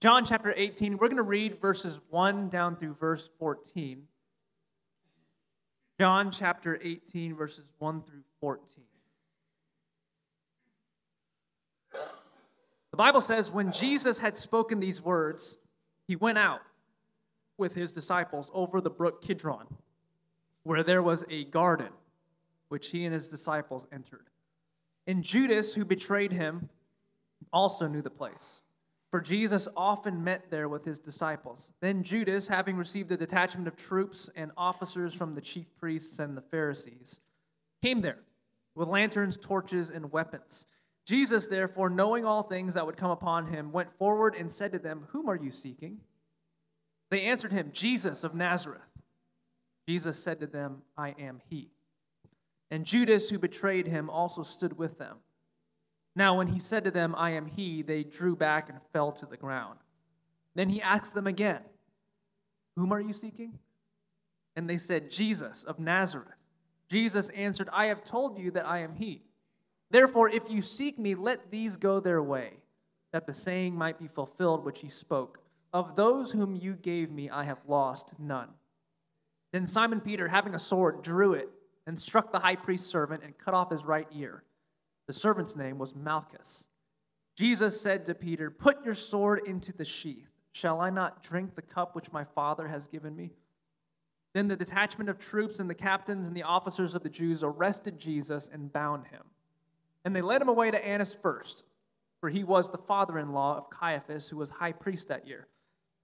John chapter 18, we're going to read verses 1 down through verse 14. John chapter 18, verses 1 through 14. The Bible says, when Jesus had spoken these words, he went out with his disciples over the brook Kidron, where there was a garden, which he and his disciples entered. And Judas, who betrayed him, also knew the place for Jesus often met there with his disciples. Then Judas, having received a detachment of troops and officers from the chief priests and the Pharisees, came there with lanterns, torches, and weapons. Jesus, therefore, knowing all things that would come upon him, went forward and said to them, Whom are you seeking? They answered him, Jesus of Nazareth. Jesus said to them, I am he. And Judas, who betrayed him, also stood with them. Now, when he said to them, I am he, they drew back and fell to the ground. Then he asked them again, Whom are you seeking? And they said, Jesus of Nazareth. Jesus answered, I have told you that I am he. Therefore, if you seek me, let these go their way, that the saying might be fulfilled which he spoke Of those whom you gave me, I have lost none. Then Simon Peter, having a sword, drew it and struck the high priest's servant and cut off his right ear. The servant's name was Malchus. Jesus said to Peter, Put your sword into the sheath. Shall I not drink the cup which my Father has given me? Then the detachment of troops and the captains and the officers of the Jews arrested Jesus and bound him. And they led him away to Annas first, for he was the father in law of Caiaphas, who was high priest that year.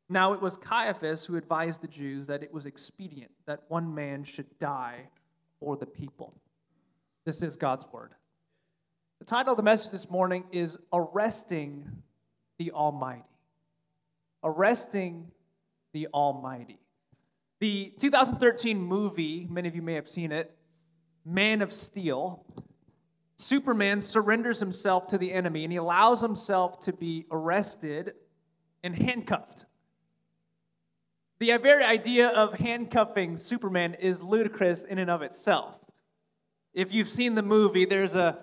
Now it was Caiaphas who advised the Jews that it was expedient that one man should die for the people. This is God's word. The title of the message this morning is Arresting the Almighty. Arresting the Almighty. The 2013 movie, many of you may have seen it, Man of Steel, Superman surrenders himself to the enemy and he allows himself to be arrested and handcuffed. The very idea of handcuffing Superman is ludicrous in and of itself. If you've seen the movie, there's a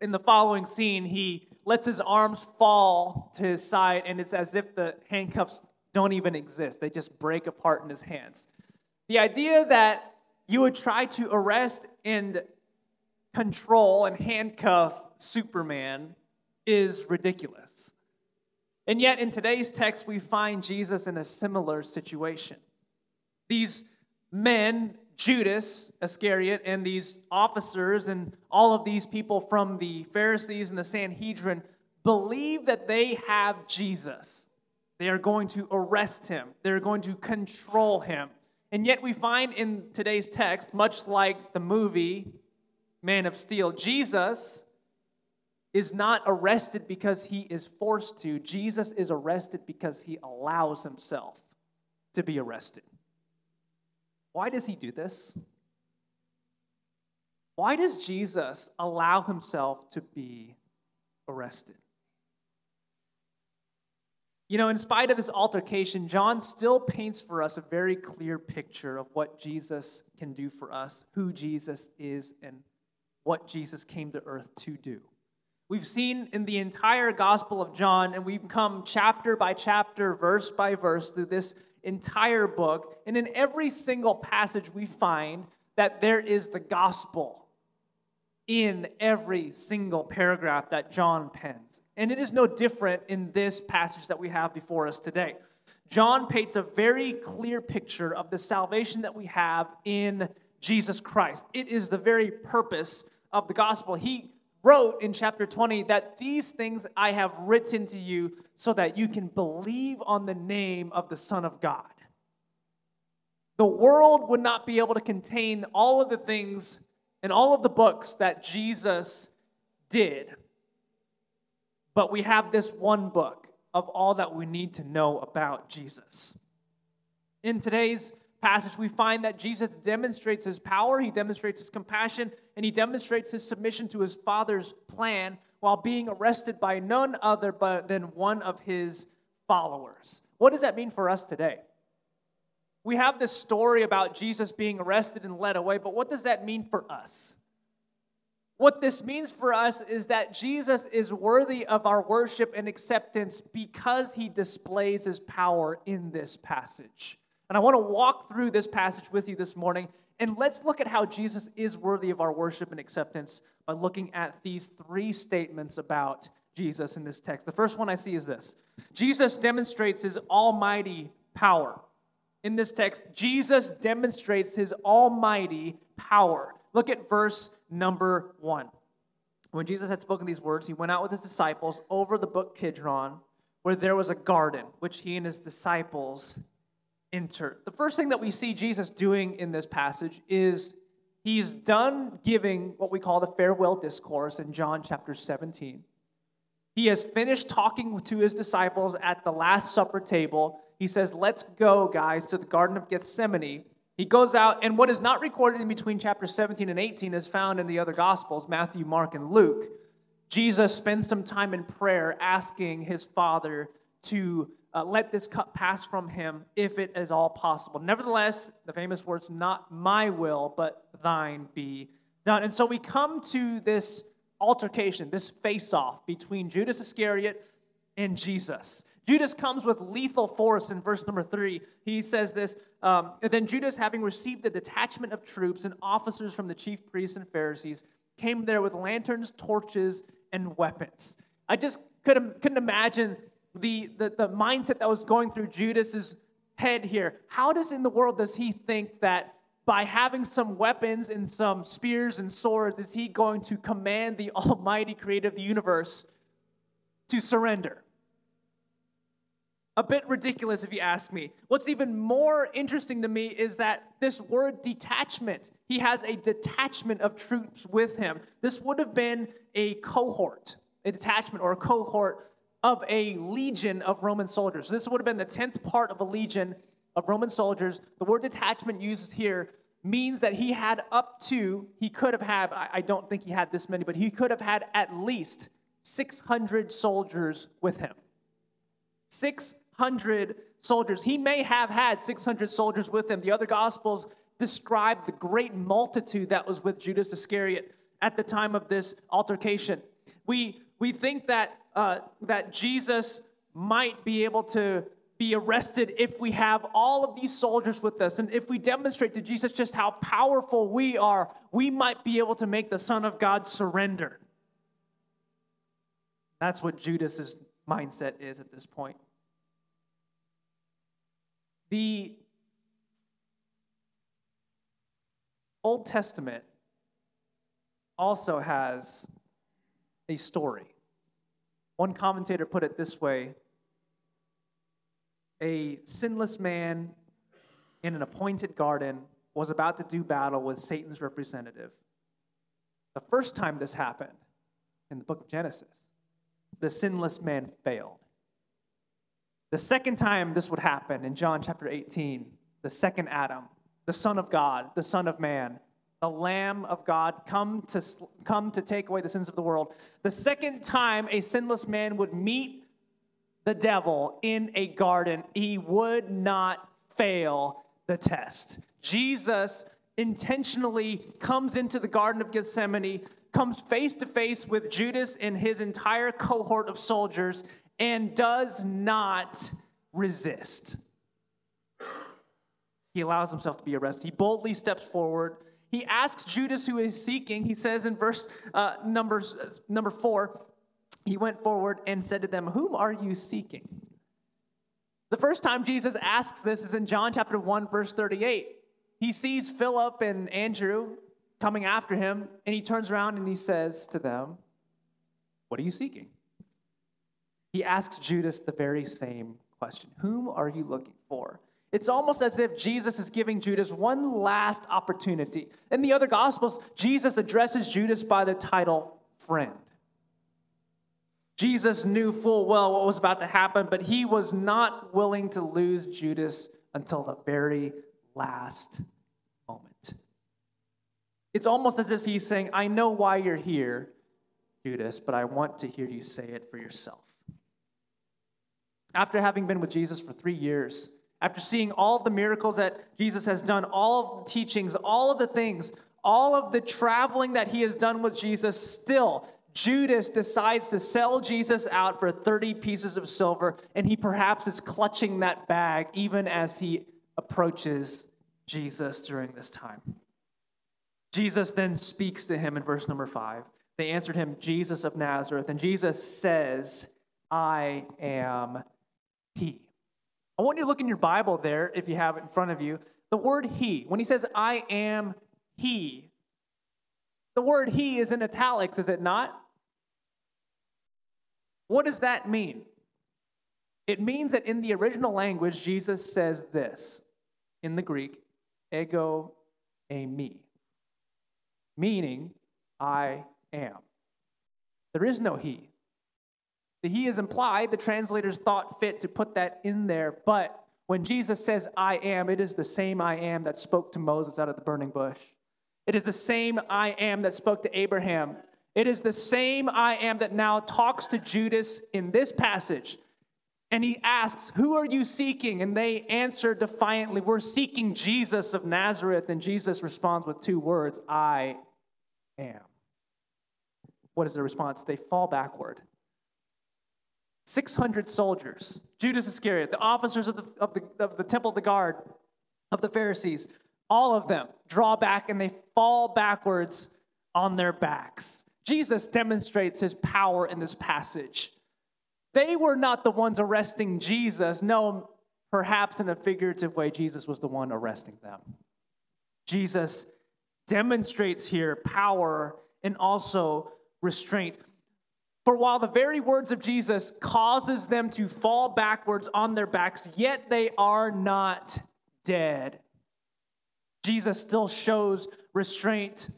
in the following scene, he lets his arms fall to his side, and it's as if the handcuffs don't even exist. They just break apart in his hands. The idea that you would try to arrest and control and handcuff Superman is ridiculous. And yet, in today's text, we find Jesus in a similar situation. These men Judas Iscariot and these officers and all of these people from the Pharisees and the Sanhedrin believe that they have Jesus. They are going to arrest him, they're going to control him. And yet, we find in today's text, much like the movie Man of Steel, Jesus is not arrested because he is forced to. Jesus is arrested because he allows himself to be arrested. Why does he do this? Why does Jesus allow himself to be arrested? You know, in spite of this altercation, John still paints for us a very clear picture of what Jesus can do for us, who Jesus is, and what Jesus came to earth to do. We've seen in the entire Gospel of John, and we've come chapter by chapter, verse by verse through this entire book. And in every single passage, we find that there is the gospel in every single paragraph that John pens. And it is no different in this passage that we have before us today. John paints a very clear picture of the salvation that we have in Jesus Christ. It is the very purpose of the gospel. He wrote in chapter 20 that these things I have written to you so that you can believe on the name of the Son of God. The world would not be able to contain all of the things and all of the books that Jesus did. But we have this one book of all that we need to know about Jesus. In today's passage, we find that Jesus demonstrates his power, he demonstrates his compassion, and he demonstrates his submission to his Father's plan while being arrested by none other but than one of his followers. What does that mean for us today? We have this story about Jesus being arrested and led away, but what does that mean for us? What this means for us is that Jesus is worthy of our worship and acceptance because he displays his power in this passage. And I want to walk through this passage with you this morning, and let's look at how Jesus is worthy of our worship and acceptance by looking at these three statements about Jesus in this text. The first one I see is this Jesus demonstrates his almighty power. In this text, Jesus demonstrates his almighty power. Look at verse number one. When Jesus had spoken these words, he went out with his disciples over the brook Kidron, where there was a garden, which he and his disciples entered. The first thing that we see Jesus doing in this passage is he's done giving what we call the farewell discourse in John chapter 17. He has finished talking to his disciples at the Last Supper table. He says, Let's go, guys, to the Garden of Gethsemane. He goes out, and what is not recorded in between chapter 17 and 18 is found in the other Gospels Matthew, Mark, and Luke. Jesus spends some time in prayer asking his Father to uh, let this cup pass from him if it is all possible. Nevertheless, the famous words, not my will, but thine be done. And so we come to this altercation, this face off between Judas Iscariot and Jesus. Judas comes with lethal force in verse number three. He says this um, Then Judas, having received a detachment of troops and officers from the chief priests and Pharisees, came there with lanterns, torches, and weapons. I just couldn't, couldn't imagine the, the, the mindset that was going through Judas's head here. How does in the world does he think that by having some weapons and some spears and swords, is he going to command the almighty creator of the universe to surrender? A bit ridiculous, if you ask me. What's even more interesting to me is that this word detachment, he has a detachment of troops with him. This would have been a cohort, a detachment or a cohort of a legion of Roman soldiers. this would have been the 10th part of a legion of Roman soldiers. The word detachment used here means that he had up to, he could have had, I don't think he had this many, but he could have had at least 600 soldiers with him. 600 soldiers. He may have had 600 soldiers with him. The other gospels describe the great multitude that was with Judas Iscariot at the time of this altercation. We, we think that, uh, that Jesus might be able to be arrested if we have all of these soldiers with us. And if we demonstrate to Jesus just how powerful we are, we might be able to make the Son of God surrender. That's what Judas's mindset is at this point. The Old Testament also has a story. One commentator put it this way a sinless man in an appointed garden was about to do battle with Satan's representative. The first time this happened in the book of Genesis, the sinless man failed. The second time this would happen in John chapter 18, the second Adam, the Son of God, the Son of Man, the Lamb of God, come to, come to take away the sins of the world. The second time a sinless man would meet the devil in a garden, he would not fail the test. Jesus intentionally comes into the Garden of Gethsemane, comes face to face with Judas and his entire cohort of soldiers, and does not resist. He allows himself to be arrested. He boldly steps forward. He asks Judas, who is seeking, he says in verse uh, number, uh, number four, he went forward and said to them, Whom are you seeking? The first time Jesus asks this is in John chapter 1, verse 38. He sees Philip and Andrew coming after him, and he turns around and he says to them, What are you seeking? He asks Judas the very same question Whom are you looking for? It's almost as if Jesus is giving Judas one last opportunity. In the other Gospels, Jesus addresses Judas by the title friend. Jesus knew full well what was about to happen, but he was not willing to lose Judas until the very last moment. It's almost as if he's saying, I know why you're here, Judas, but I want to hear you say it for yourself. After having been with Jesus for three years, after seeing all of the miracles that Jesus has done, all of the teachings, all of the things, all of the traveling that he has done with Jesus, still, Judas decides to sell Jesus out for 30 pieces of silver, and he perhaps is clutching that bag even as he approaches Jesus during this time. Jesus then speaks to him in verse number five. They answered him, Jesus of Nazareth, and Jesus says, I am he. I want you to look in your Bible there, if you have it in front of you. The word he, when he says, I am he, the word he is in italics, is it not? What does that mean? It means that in the original language, Jesus says this in the Greek, ego eimi, meaning I am. There is no he. The he is implied. The translators thought fit to put that in there. But when Jesus says, I am, it is the same I am that spoke to Moses out of the burning bush. It is the same I am that spoke to Abraham. It is the same I am that now talks to Judas in this passage. And he asks, Who are you seeking? And they answer defiantly, We're seeking Jesus of Nazareth. And Jesus responds with two words I am. What is the response? They fall backward. 600 soldiers, Judas Iscariot, the officers of the, of, the, of the temple of the guard, of the Pharisees, all of them draw back and they fall backwards on their backs. Jesus demonstrates his power in this passage. They were not the ones arresting Jesus. No, perhaps in a figurative way, Jesus was the one arresting them. Jesus demonstrates here power and also restraint. For while the very words of Jesus causes them to fall backwards on their backs, yet they are not dead. Jesus still shows restraint.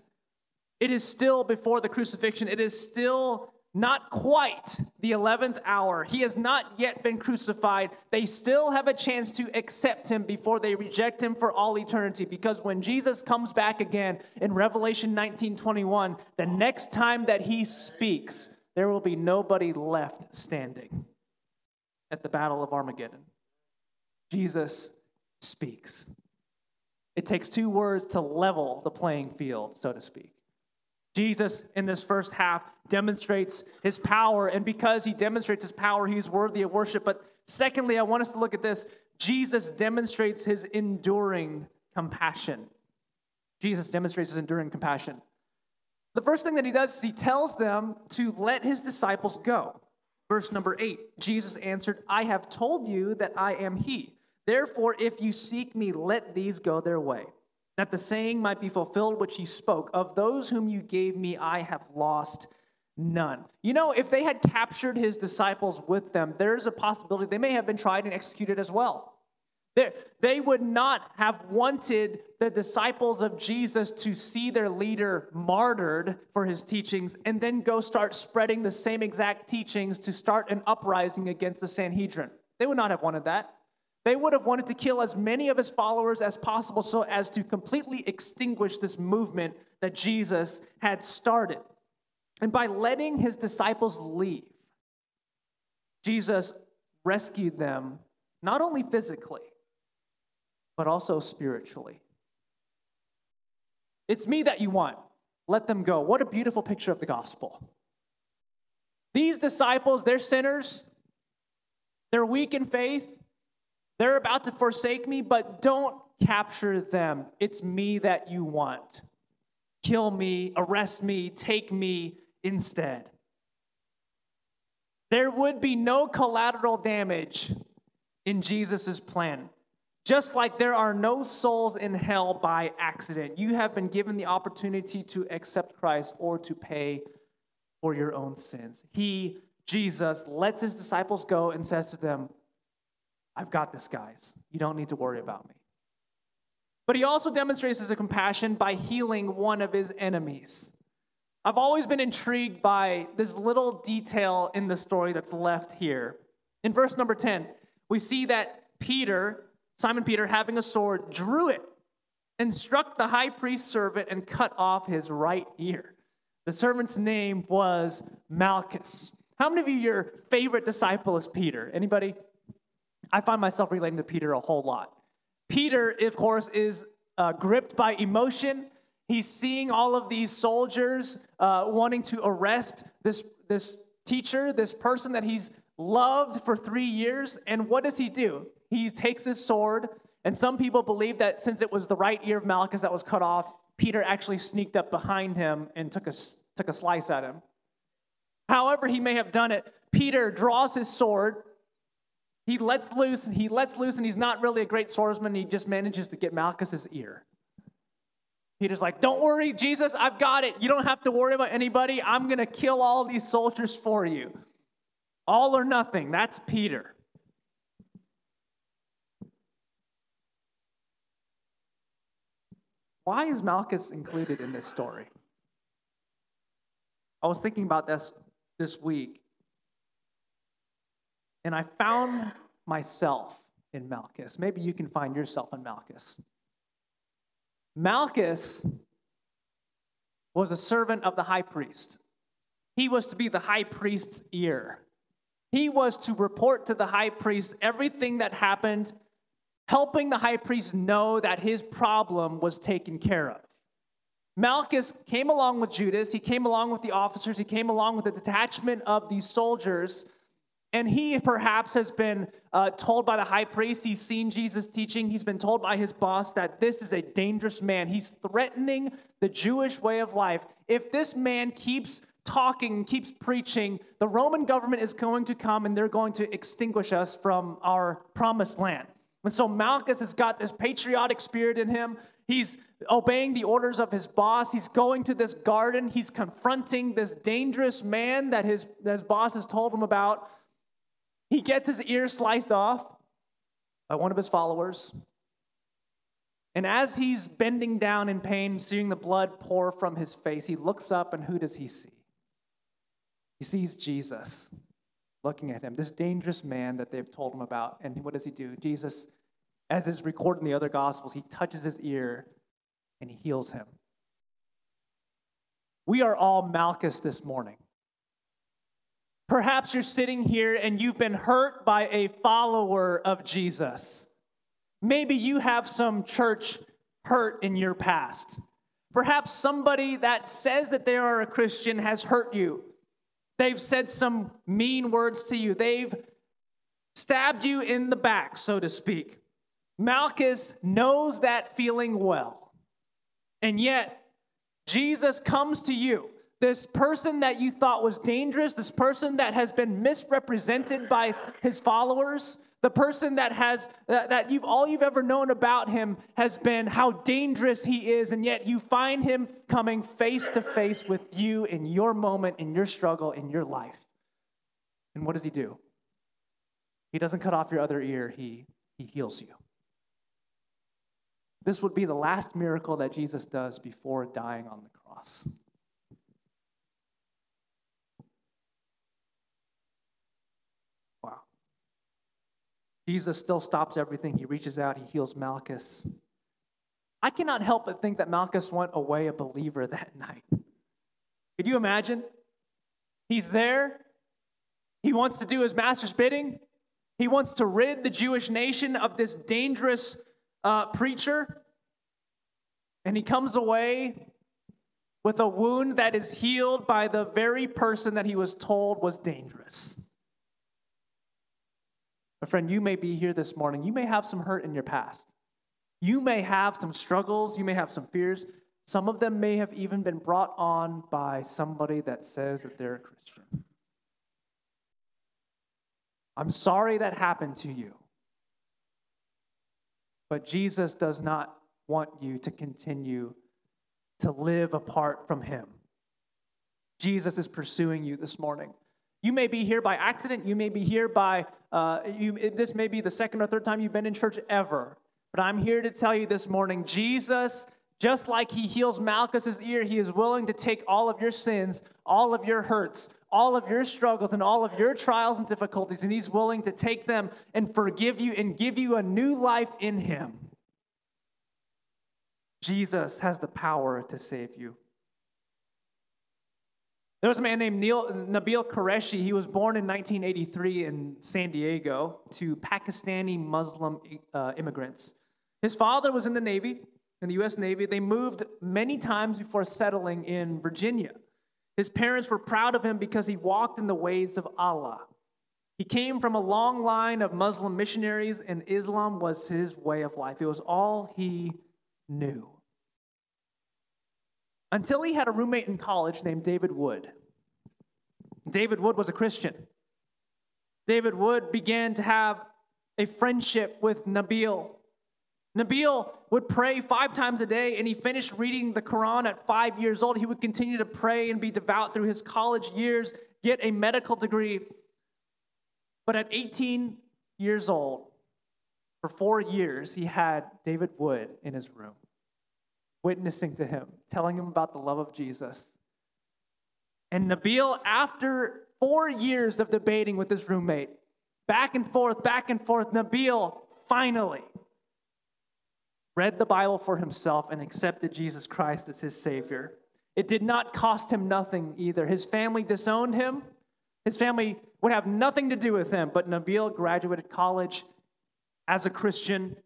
It is still before the crucifixion. It is still not quite the 11th hour. He has not yet been crucified. They still have a chance to accept him before they reject him for all eternity. Because when Jesus comes back again in Revelation 19 21, the next time that he speaks, there will be nobody left standing at the Battle of Armageddon. Jesus speaks. It takes two words to level the playing field, so to speak. Jesus, in this first half, demonstrates his power, and because he demonstrates his power, he's worthy of worship. But secondly, I want us to look at this Jesus demonstrates his enduring compassion. Jesus demonstrates his enduring compassion. The first thing that he does is he tells them to let his disciples go. Verse number eight Jesus answered, I have told you that I am he. Therefore, if you seek me, let these go their way, that the saying might be fulfilled which he spoke Of those whom you gave me, I have lost none. You know, if they had captured his disciples with them, there's a possibility they may have been tried and executed as well. They, would not have wanted the disciples of Jesus to see their leader martyred for his teachings and then go start spreading the same exact teachings to start an uprising against the Sanhedrin. They would not have wanted that. They would have wanted to kill as many of his followers as possible so as to completely extinguish this movement that Jesus had started. And by letting his disciples leave, Jesus rescued them not only physically, but also spiritually. It's me that you want. Let them go. What a beautiful picture of the gospel. These disciples, they're sinners, they're weak in faith, they're about to forsake me, but don't capture them. It's me that you want. Kill me, arrest me, take me instead. There would be no collateral damage in Jesus' plan. Just like there are no souls in hell by accident, you have been given the opportunity to accept Christ or to pay for your own sins. He, Jesus, lets his disciples go and says to them, I've got this, guys. You don't need to worry about me. But he also demonstrates his compassion by healing one of his enemies. I've always been intrigued by this little detail in the story that's left here. In verse number 10, we see that Peter Simon Peter, having a sword, drew it and struck the high priest's servant and cut off his right ear. The servant's name was Malchus. How many of you, your favorite disciple is Peter? Anybody? I find myself relating to Peter a whole lot. Peter, of course, is uh, gripped by emotion. He's seeing all of these soldiers uh, wanting to arrest this, this teacher, this person that he's loved for three years. And what does he do? He takes his sword, and some people believe that since it was the right ear of Malchus that was cut off, Peter actually sneaked up behind him and took a, took a slice at him. However, he may have done it, Peter draws his sword. He lets loose, he lets loose, and he's not really a great swordsman. He just manages to get Malchus's ear. Peter's like, Don't worry, Jesus, I've got it. You don't have to worry about anybody. I'm going to kill all these soldiers for you. All or nothing. That's Peter. Why is Malchus included in this story? I was thinking about this this week, and I found myself in Malchus. Maybe you can find yourself in Malchus. Malchus was a servant of the high priest. He was to be the high priest's ear. He was to report to the high priest everything that happened, helping the high priest know that his problem was taken care of. Malchus came along with Judas, he came along with the officers, he came along with the detachment of these soldiers and he perhaps has been uh, told by the high priest, he's seen Jesus teaching, he's been told by his boss that this is a dangerous man. He's threatening the Jewish way of life. If this man keeps talking, keeps preaching, the Roman government is going to come and they're going to extinguish us from our promised land. And so Malchus has got this patriotic spirit in him. He's obeying the orders of his boss. He's going to this garden. He's confronting this dangerous man that his, that his boss has told him about. He gets his ear sliced off by one of his followers. And as he's bending down in pain, seeing the blood pour from his face, he looks up and who does he see? He sees Jesus looking at him, this dangerous man that they've told him about. And what does he do? Jesus, as is recorded in the other Gospels, he touches his ear and he heals him. We are all Malchus this morning. Perhaps you're sitting here and you've been hurt by a follower of Jesus. Maybe you have some church hurt in your past. Perhaps somebody that says that they are a Christian has hurt you. They've said some mean words to you. They've stabbed you in the back, so to speak. Malchus knows that feeling well. And yet, Jesus comes to you this person that you thought was dangerous, this person that has been misrepresented by his followers, the person that has that, that you've all you've ever known about him has been how dangerous he is, and yet you find him coming face to face with you in your moment, in your struggle, in your life. And what does he do? He doesn't cut off your other ear, he, he heals you. This would be the last miracle that Jesus does before dying on the cross. Jesus still stops everything. He reaches out, he heals Malchus. I cannot help but think that Malchus went away a believer that night. Could you imagine? He's there. He wants to do his master's bidding. He wants to rid the Jewish nation of this dangerous uh, preacher. And he comes away with a wound that is healed by the very person that he was told was dangerous. My friend, you may be here this morning. You may have some hurt in your past. You may have some struggles. You may have some fears. Some of them may have even been brought on by somebody that says that they're a Christian. I'm sorry that happened to you. But Jesus does not want you to continue to live apart from Him. Jesus is pursuing you this morning. You may be here by accident. You may be here by, uh, you, this may be the second or third time you've been in church ever. But I'm here to tell you this morning Jesus, just like he heals Malchus's ear, he is willing to take all of your sins, all of your hurts, all of your struggles, and all of your trials and difficulties, and he's willing to take them and forgive you and give you a new life in him. Jesus has the power to save you. There was a man named Neil, Nabil Qureshi. He was born in 1983 in San Diego to Pakistani Muslim uh, immigrants. His father was in the Navy. in the U.S. Navy. They moved many times before settling in Virginia. His parents were proud of him because he walked in the ways of Allah. He came from a long line of Muslim missionaries, and Islam was his way of life. It was all he knew. Until he had a roommate in college named David Wood. David Wood was a Christian. David Wood began to have a friendship with Nabil. Nabil would pray five times a day, and he finished reading the Quran at five years old. He would continue to pray and be devout through his college years, get a medical degree. But at 18 years old, for four years, he had David Wood in his room, witnessing to him, telling him about the love of Jesus. And Nabil, after four years of debating with his roommate, back and forth, back and forth, Nabil finally read the Bible for himself and accepted Jesus Christ as his Savior. It did not cost him nothing either. His family disowned him. His family would have nothing to do with him, but Nabil graduated college as a Christian,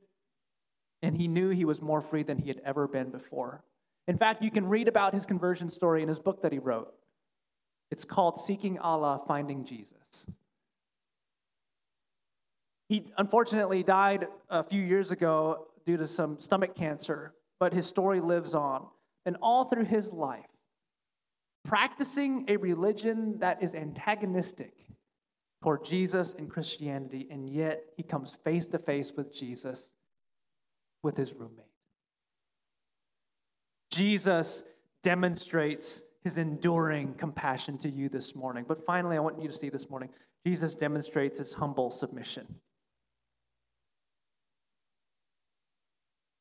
and he knew he was more free than he had ever been before. In fact, you can read about his conversion story in his book that he wrote. It's called Seeking Allah, Finding Jesus. He unfortunately died a few years ago due to some stomach cancer, but his story lives on. And all through his life, practicing a religion that is antagonistic toward Jesus and Christianity, and yet he comes face to face with Jesus with his roommate. Jesus demonstrates his enduring compassion to you this morning. But finally, I want you to see this morning Jesus demonstrates his humble submission. I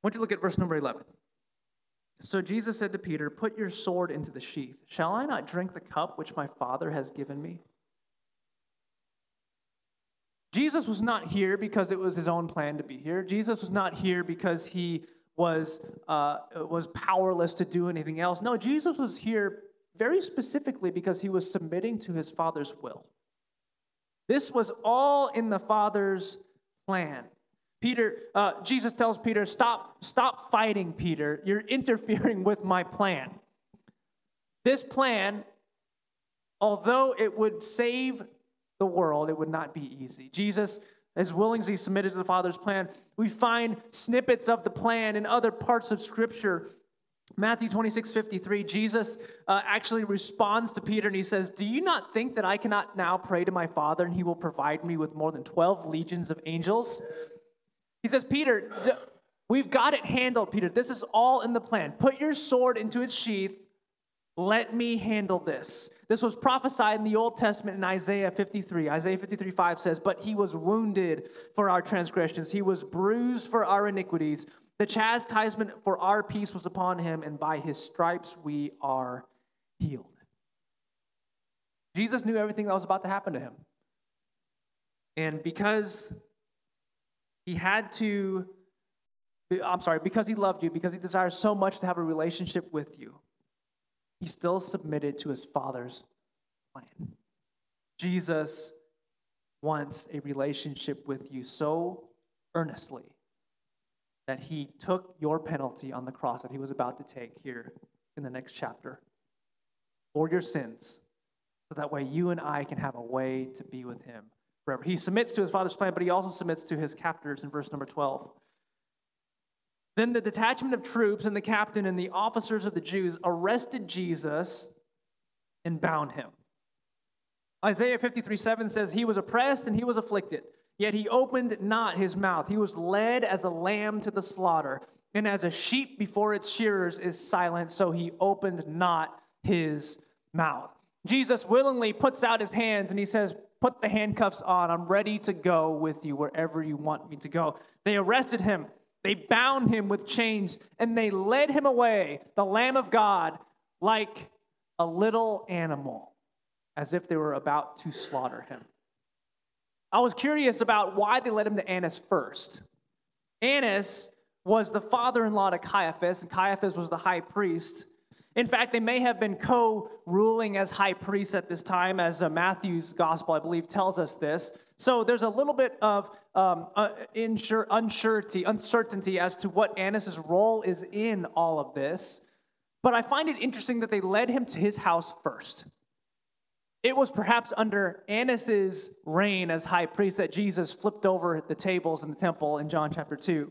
want you to look at verse number 11. So Jesus said to Peter, Put your sword into the sheath. Shall I not drink the cup which my Father has given me? Jesus was not here because it was his own plan to be here. Jesus was not here because he was, uh, was powerless to do anything else. No, Jesus was here very specifically because he was submitting to his Father's will. This was all in the Father's plan. Peter, uh, Jesus tells Peter, "Stop, stop fighting, Peter. You're interfering with my plan." This plan, although it would save the world, it would not be easy. Jesus, as willingly submitted to the Father's plan, we find snippets of the plan in other parts of Scripture. Matthew 26, 53, Jesus uh, actually responds to Peter and he says, Do you not think that I cannot now pray to my Father and he will provide me with more than 12 legions of angels? He says, Peter, we've got it handled, Peter. This is all in the plan. Put your sword into its sheath let me handle this. This was prophesied in the Old Testament in Isaiah 53. Isaiah 53 5 says, But he was wounded for our transgressions, he was bruised for our iniquities. The chastisement for our peace was upon him, and by his stripes we are healed. Jesus knew everything that was about to happen to him. And because he had to, I'm sorry, because he loved you, because he desires so much to have a relationship with you, he still submitted to his father's plan. Jesus wants a relationship with you so earnestly that he took your penalty on the cross that he was about to take here in the next chapter for your sins, so that way you and I can have a way to be with him forever. He submits to his father's plan, but he also submits to his captors in verse number 12. Then the detachment of troops and the captain and the officers of the Jews arrested Jesus and bound him. Isaiah 53 7 says, He was oppressed and he was afflicted, yet he opened not his mouth. He was led as a lamb to the slaughter, and as a sheep before its shearers is silent, so he opened not his mouth. Jesus willingly puts out his hands and he says, Put the handcuffs on. I'm ready to go with you wherever you want me to go. They arrested him. They bound him with chains and they led him away, the Lamb of God, like a little animal, as if they were about to slaughter him. I was curious about why they led him to Annas first. Annas was the father in law to Caiaphas, and Caiaphas was the high priest. In fact, they may have been co ruling as high priests at this time, as uh, Matthew's gospel, I believe, tells us this. So there's a little bit of um, uh, insure, uncertainty, uncertainty as to what Annas' role is in all of this. But I find it interesting that they led him to his house first. It was perhaps under Annas' reign as high priest that Jesus flipped over the tables in the temple in John chapter 2.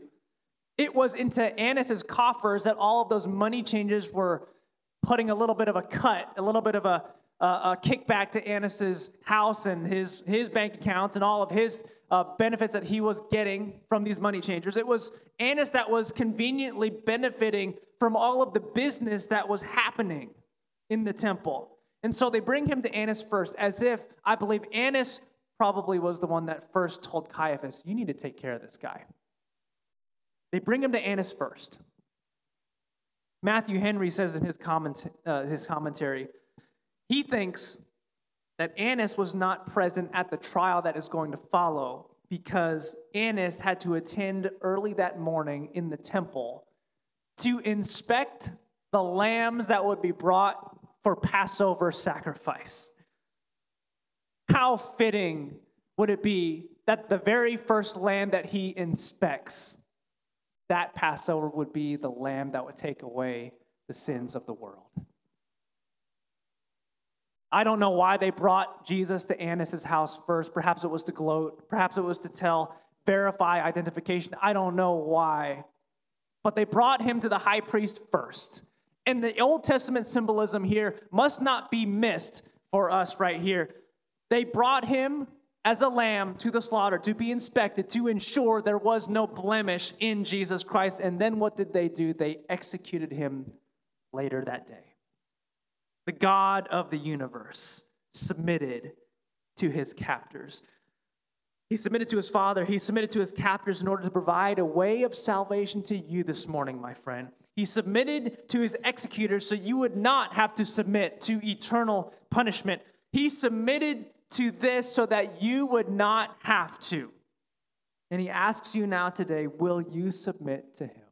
It was into Annas' coffers that all of those money changers were putting a little bit of a cut, a little bit of a, a, a kickback to Annas' house and his, his bank accounts and all of his uh, benefits that he was getting from these money changers. It was Annas that was conveniently benefiting from all of the business that was happening in the temple. And so they bring him to Annas first, as if I believe Annas probably was the one that first told Caiaphas, You need to take care of this guy. They bring him to Annas first. Matthew Henry says in his, comment, uh, his commentary, he thinks that Annas was not present at the trial that is going to follow because Annas had to attend early that morning in the temple to inspect the lambs that would be brought for Passover sacrifice. How fitting would it be that the very first lamb that he inspects, that Passover would be the lamb that would take away the sins of the world? I don't know why they brought Jesus to Annas' house first. Perhaps it was to gloat, perhaps it was to tell, verify identification. I don't know why. But they brought him to the high priest first. And the Old Testament symbolism here must not be missed for us right here. They brought him as a lamb to the slaughter to be inspected to ensure there was no blemish in Jesus Christ. And then what did they do? They executed him later that day. The God of the universe submitted to his captors. He submitted to his father, he submitted to his captors in order to provide a way of salvation to you this morning, my friend. He submitted to his executors so you would not have to submit to eternal punishment. He submitted to this so that you would not have to. And he asks you now today will you submit to him?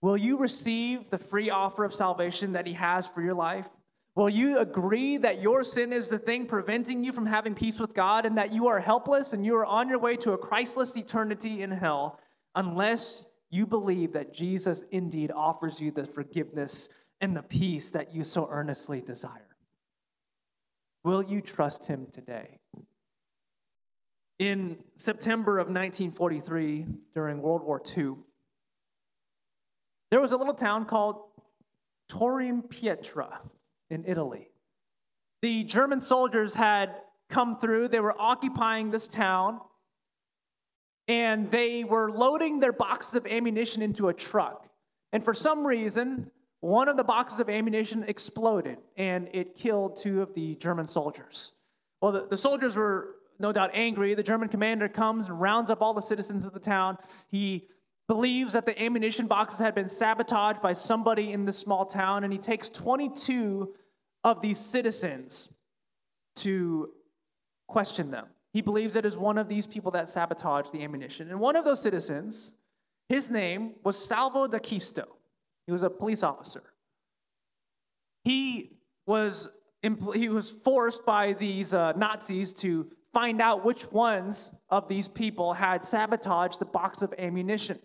Will you receive the free offer of salvation that he has for your life? Will you agree that your sin is the thing preventing you from having peace with God and that you are helpless and you are on your way to a Christless eternity in hell unless you believe that Jesus indeed offers you the forgiveness and the peace that you so earnestly desire? Will you trust him today? In September of 1943, during World War II, there was a little town called Torrimpietra in Italy. The German soldiers had come through, they were occupying this town, and they were loading their boxes of ammunition into a truck. And for some reason, one of the boxes of ammunition exploded and it killed two of the German soldiers. Well, the, the soldiers were no doubt angry. The German commander comes and rounds up all the citizens of the town. He believes that the ammunition boxes had been sabotaged by somebody in this small town, and he takes 22 of these citizens to question them. He believes it is one of these people that sabotaged the ammunition. And one of those citizens, his name was Salvo d'Acquisto. He was a police officer. He was, he was forced by these uh, Nazis to find out which ones of these people had sabotaged the box of ammunition.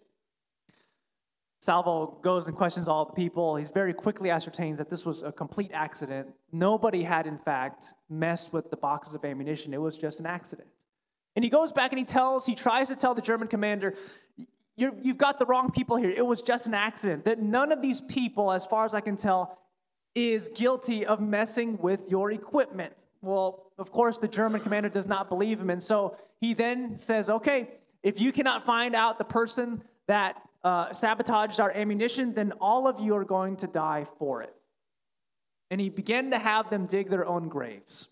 Salvo goes and questions all the people. He very quickly ascertains that this was a complete accident. Nobody had, in fact, messed with the boxes of ammunition. It was just an accident. And he goes back and he tells, he tries to tell the German commander, you have got the wrong people here. It was just an accident. That none of these people, as far as I can tell, is guilty of messing with your equipment. Well, of course, the German commander does not believe him. And so he then says, okay, if you cannot find out the person that uh, sabotaged our ammunition, then all of you are going to die for it. And he began to have them dig their own graves.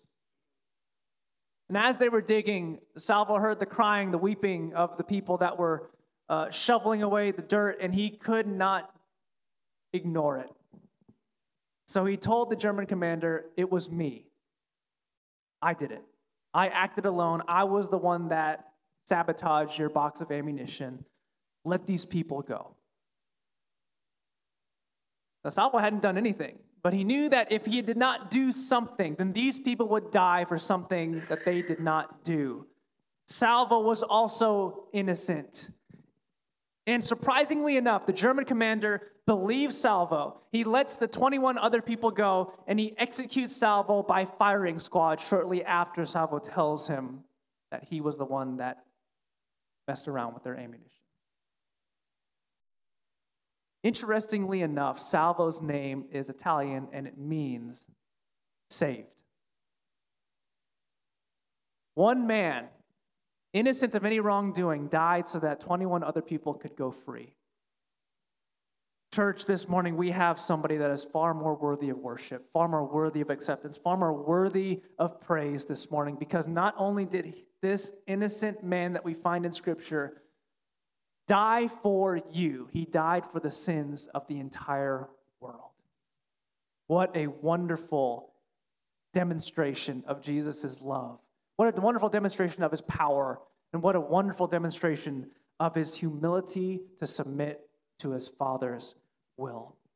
And as they were digging, Salvo heard the crying, the weeping of the people that were uh, shoveling away the dirt, and he could not ignore it. So he told the German commander, It was me. I did it. I acted alone. I was the one that sabotaged your box of ammunition. Let these people go. Now, Salvo hadn't done anything, but he knew that if he did not do something, then these people would die for something that they did not do. Salvo was also innocent. And surprisingly enough, the German commander believes Salvo. He lets the 21 other people go and he executes Salvo by firing squad shortly after Salvo tells him that he was the one that messed around with their ammunition. Interestingly enough, Salvo's name is Italian and it means saved. One man innocent of any wrongdoing, died so that 21 other people could go free. Church, this morning we have somebody that is far more worthy of worship, far more worthy of acceptance, far more worthy of praise this morning because not only did this innocent man that we find in Scripture die for you, he died for the sins of the entire world. What a wonderful demonstration of Jesus' love what a wonderful demonstration of his power, and what a wonderful demonstration of his humility to submit to his Father's will.